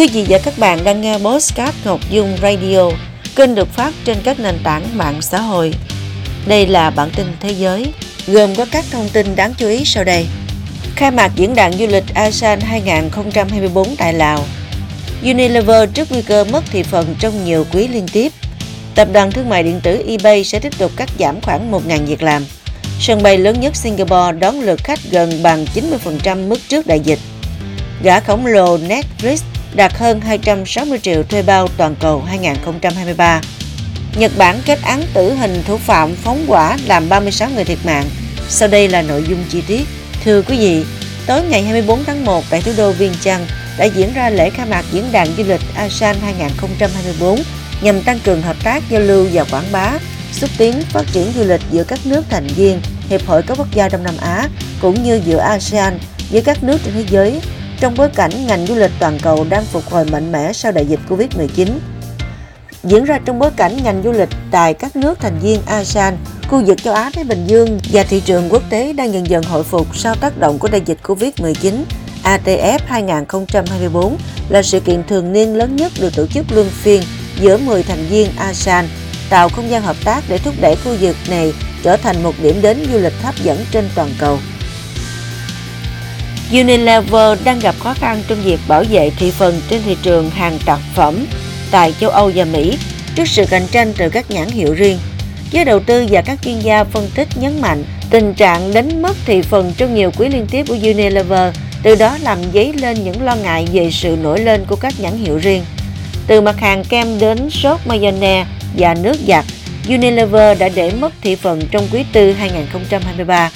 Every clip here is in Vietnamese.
Quý vị và các bạn đang nghe Postcard Ngọc Dung Radio, kênh được phát trên các nền tảng mạng xã hội. Đây là bản tin thế giới, gồm có các thông tin đáng chú ý sau đây. Khai mạc diễn đàn du lịch ASEAN 2024 tại Lào. Unilever trước nguy cơ mất thị phần trong nhiều quý liên tiếp. Tập đoàn thương mại điện tử eBay sẽ tiếp tục cắt giảm khoảng 1.000 việc làm. Sân bay lớn nhất Singapore đón lượt khách gần bằng 90% mức trước đại dịch. Gã khổng lồ Netflix đạt hơn 260 triệu thuê bao toàn cầu 2023. Nhật Bản kết án tử hình thủ phạm phóng hỏa làm 36 người thiệt mạng. Sau đây là nội dung chi tiết. Thưa quý vị, tối ngày 24 tháng 1 tại thủ đô Viên Chăn đã diễn ra lễ khai mạc diễn đàn du lịch ASEAN 2024 nhằm tăng cường hợp tác giao lưu và quảng bá, xúc tiến phát triển du lịch giữa các nước thành viên Hiệp hội các quốc gia Đông Nam Á cũng như giữa ASEAN với các nước trên thế giới trong bối cảnh ngành du lịch toàn cầu đang phục hồi mạnh mẽ sau đại dịch Covid-19. Diễn ra trong bối cảnh ngành du lịch tại các nước thành viên ASEAN, khu vực châu Á Thái Bình Dương và thị trường quốc tế đang dần dần hồi phục sau tác động của đại dịch Covid-19. ATF 2024 là sự kiện thường niên lớn nhất được tổ chức luân phiên giữa 10 thành viên ASEAN, tạo không gian hợp tác để thúc đẩy khu vực này trở thành một điểm đến du lịch hấp dẫn trên toàn cầu. Unilever đang gặp khó khăn trong việc bảo vệ thị phần trên thị trường hàng tạp phẩm tại châu Âu và Mỹ trước sự cạnh tranh từ các nhãn hiệu riêng. Giới đầu tư và các chuyên gia phân tích nhấn mạnh tình trạng đánh mất thị phần trong nhiều quý liên tiếp của Unilever, từ đó làm dấy lên những lo ngại về sự nổi lên của các nhãn hiệu riêng. Từ mặt hàng kem đến sốt mayonnaise và nước giặt, Unilever đã để mất thị phần trong quý tư 2023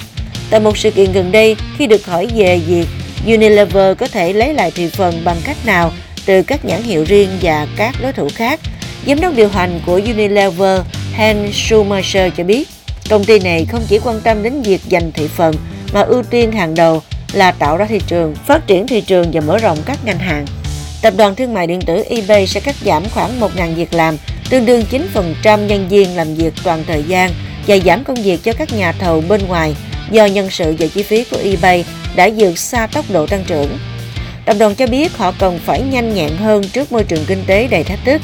Tại một sự kiện gần đây, khi được hỏi về việc Unilever có thể lấy lại thị phần bằng cách nào từ các nhãn hiệu riêng và các đối thủ khác, giám đốc điều hành của Unilever Hans Schumacher cho biết, công ty này không chỉ quan tâm đến việc giành thị phần mà ưu tiên hàng đầu là tạo ra thị trường, phát triển thị trường và mở rộng các ngành hàng. Tập đoàn thương mại điện tử eBay sẽ cắt giảm khoảng 1.000 việc làm, tương đương 9% nhân viên làm việc toàn thời gian và giảm công việc cho các nhà thầu bên ngoài do nhân sự và chi phí của eBay đã vượt xa tốc độ tăng trưởng. Tập đoàn cho biết họ cần phải nhanh nhẹn hơn trước môi trường kinh tế đầy thách thức.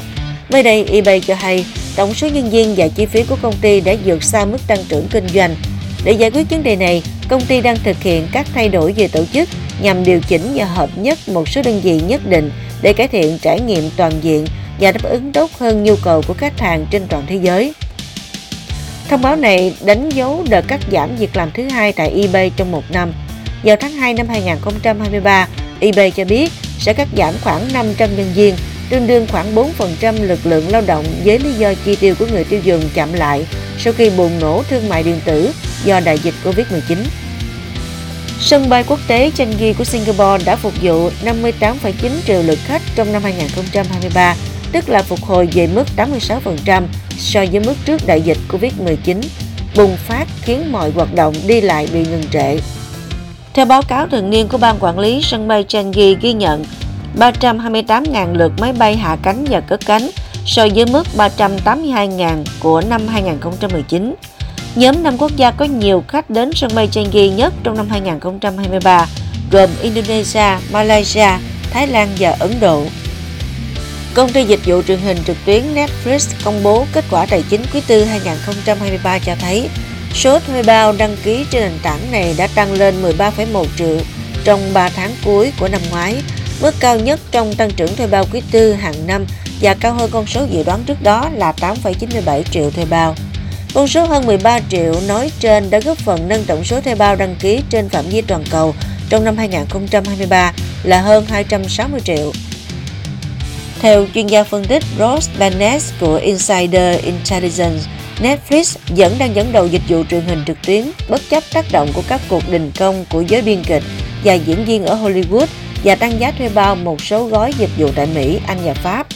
Mới đây, eBay cho hay tổng số nhân viên và chi phí của công ty đã vượt xa mức tăng trưởng kinh doanh. Để giải quyết vấn đề này, công ty đang thực hiện các thay đổi về tổ chức nhằm điều chỉnh và hợp nhất một số đơn vị nhất định để cải thiện trải nghiệm toàn diện và đáp ứng tốt hơn nhu cầu của khách hàng trên toàn thế giới. Thông báo này đánh dấu đợt cắt giảm việc làm thứ hai tại eBay trong một năm. Vào tháng 2 năm 2023, eBay cho biết sẽ cắt giảm khoảng 500 nhân viên, tương đương khoảng 4% lực lượng lao động với lý do chi tiêu của người tiêu dùng chậm lại sau khi bùng nổ thương mại điện tử do đại dịch Covid-19. Sân bay quốc tế Changi của Singapore đã phục vụ 58,9 triệu lượt khách trong năm 2023, tức là phục hồi về mức 86% so với mức trước đại dịch Covid-19 bùng phát khiến mọi hoạt động đi lại bị ngừng trệ. Theo báo cáo thường niên của Ban Quản lý sân bay Changi ghi nhận 328.000 lượt máy bay hạ cánh và cất cánh so với mức 382.000 của năm 2019. Nhóm năm quốc gia có nhiều khách đến sân bay Changi nhất trong năm 2023 gồm Indonesia, Malaysia, Thái Lan và Ấn Độ. Công ty dịch vụ truyền hình trực tuyến Netflix công bố kết quả tài chính quý tư 2023 cho thấy số thuê bao đăng ký trên nền tảng này đã tăng lên 13,1 triệu trong 3 tháng cuối của năm ngoái, mức cao nhất trong tăng trưởng thuê bao quý tư hàng năm và cao hơn con số dự đoán trước đó là 8,97 triệu thuê bao. Con số hơn 13 triệu nói trên đã góp phần nâng tổng số thuê bao đăng ký trên phạm vi toàn cầu trong năm 2023 là hơn 260 triệu. Theo chuyên gia phân tích Ross Barnes của Insider Intelligence, Netflix vẫn đang dẫn đầu dịch vụ truyền hình trực tuyến bất chấp tác động của các cuộc đình công của giới biên kịch và diễn viên ở Hollywood và tăng giá thuê bao một số gói dịch vụ tại Mỹ, Anh và Pháp.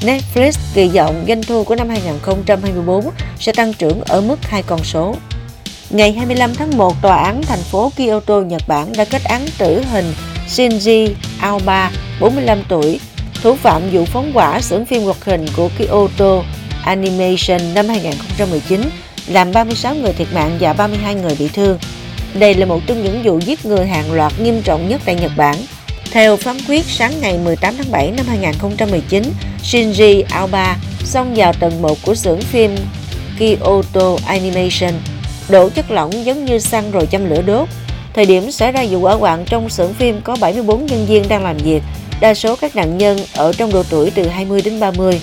Netflix kỳ vọng doanh thu của năm 2024 sẽ tăng trưởng ở mức hai con số. Ngày 25 tháng 1, Tòa án thành phố Kyoto, Nhật Bản đã kết án tử hình Shinji Aoba, 45 tuổi, thủ phạm vụ phóng hỏa xưởng phim hoạt hình của Kyoto Animation năm 2019 làm 36 người thiệt mạng và 32 người bị thương. Đây là một trong những vụ giết người hàng loạt nghiêm trọng nhất tại Nhật Bản. Theo phán quyết sáng ngày 18 tháng 7 năm 2019, Shinji Aoba xông vào tầng 1 của xưởng phim Kyoto Animation, đổ chất lỏng giống như xăng rồi châm lửa đốt. Thời điểm xảy ra vụ hỏa hoạn trong xưởng phim có 74 nhân viên đang làm việc, đa số các nạn nhân ở trong độ tuổi từ 20 đến 30.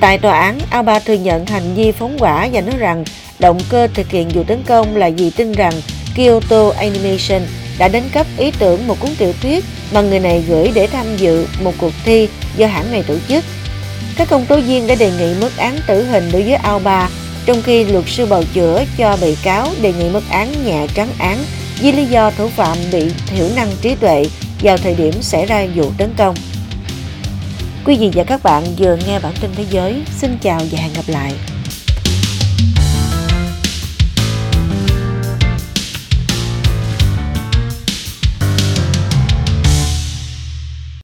Tại tòa án, Alba thừa nhận hành vi phóng hỏa và nói rằng động cơ thực hiện vụ tấn công là vì tin rằng Kyoto Animation đã đánh cắp ý tưởng một cuốn tiểu thuyết mà người này gửi để tham dự một cuộc thi do hãng này tổ chức. Các công tố viên đã đề nghị mức án tử hình đối với Alba, trong khi luật sư bào chữa cho bị cáo đề nghị mức án nhẹ trắng án vì lý do thủ phạm bị thiểu năng trí tuệ vào thời điểm xảy ra vụ tấn công. Quý vị và các bạn vừa nghe bản tin thế giới. Xin chào và hẹn gặp lại.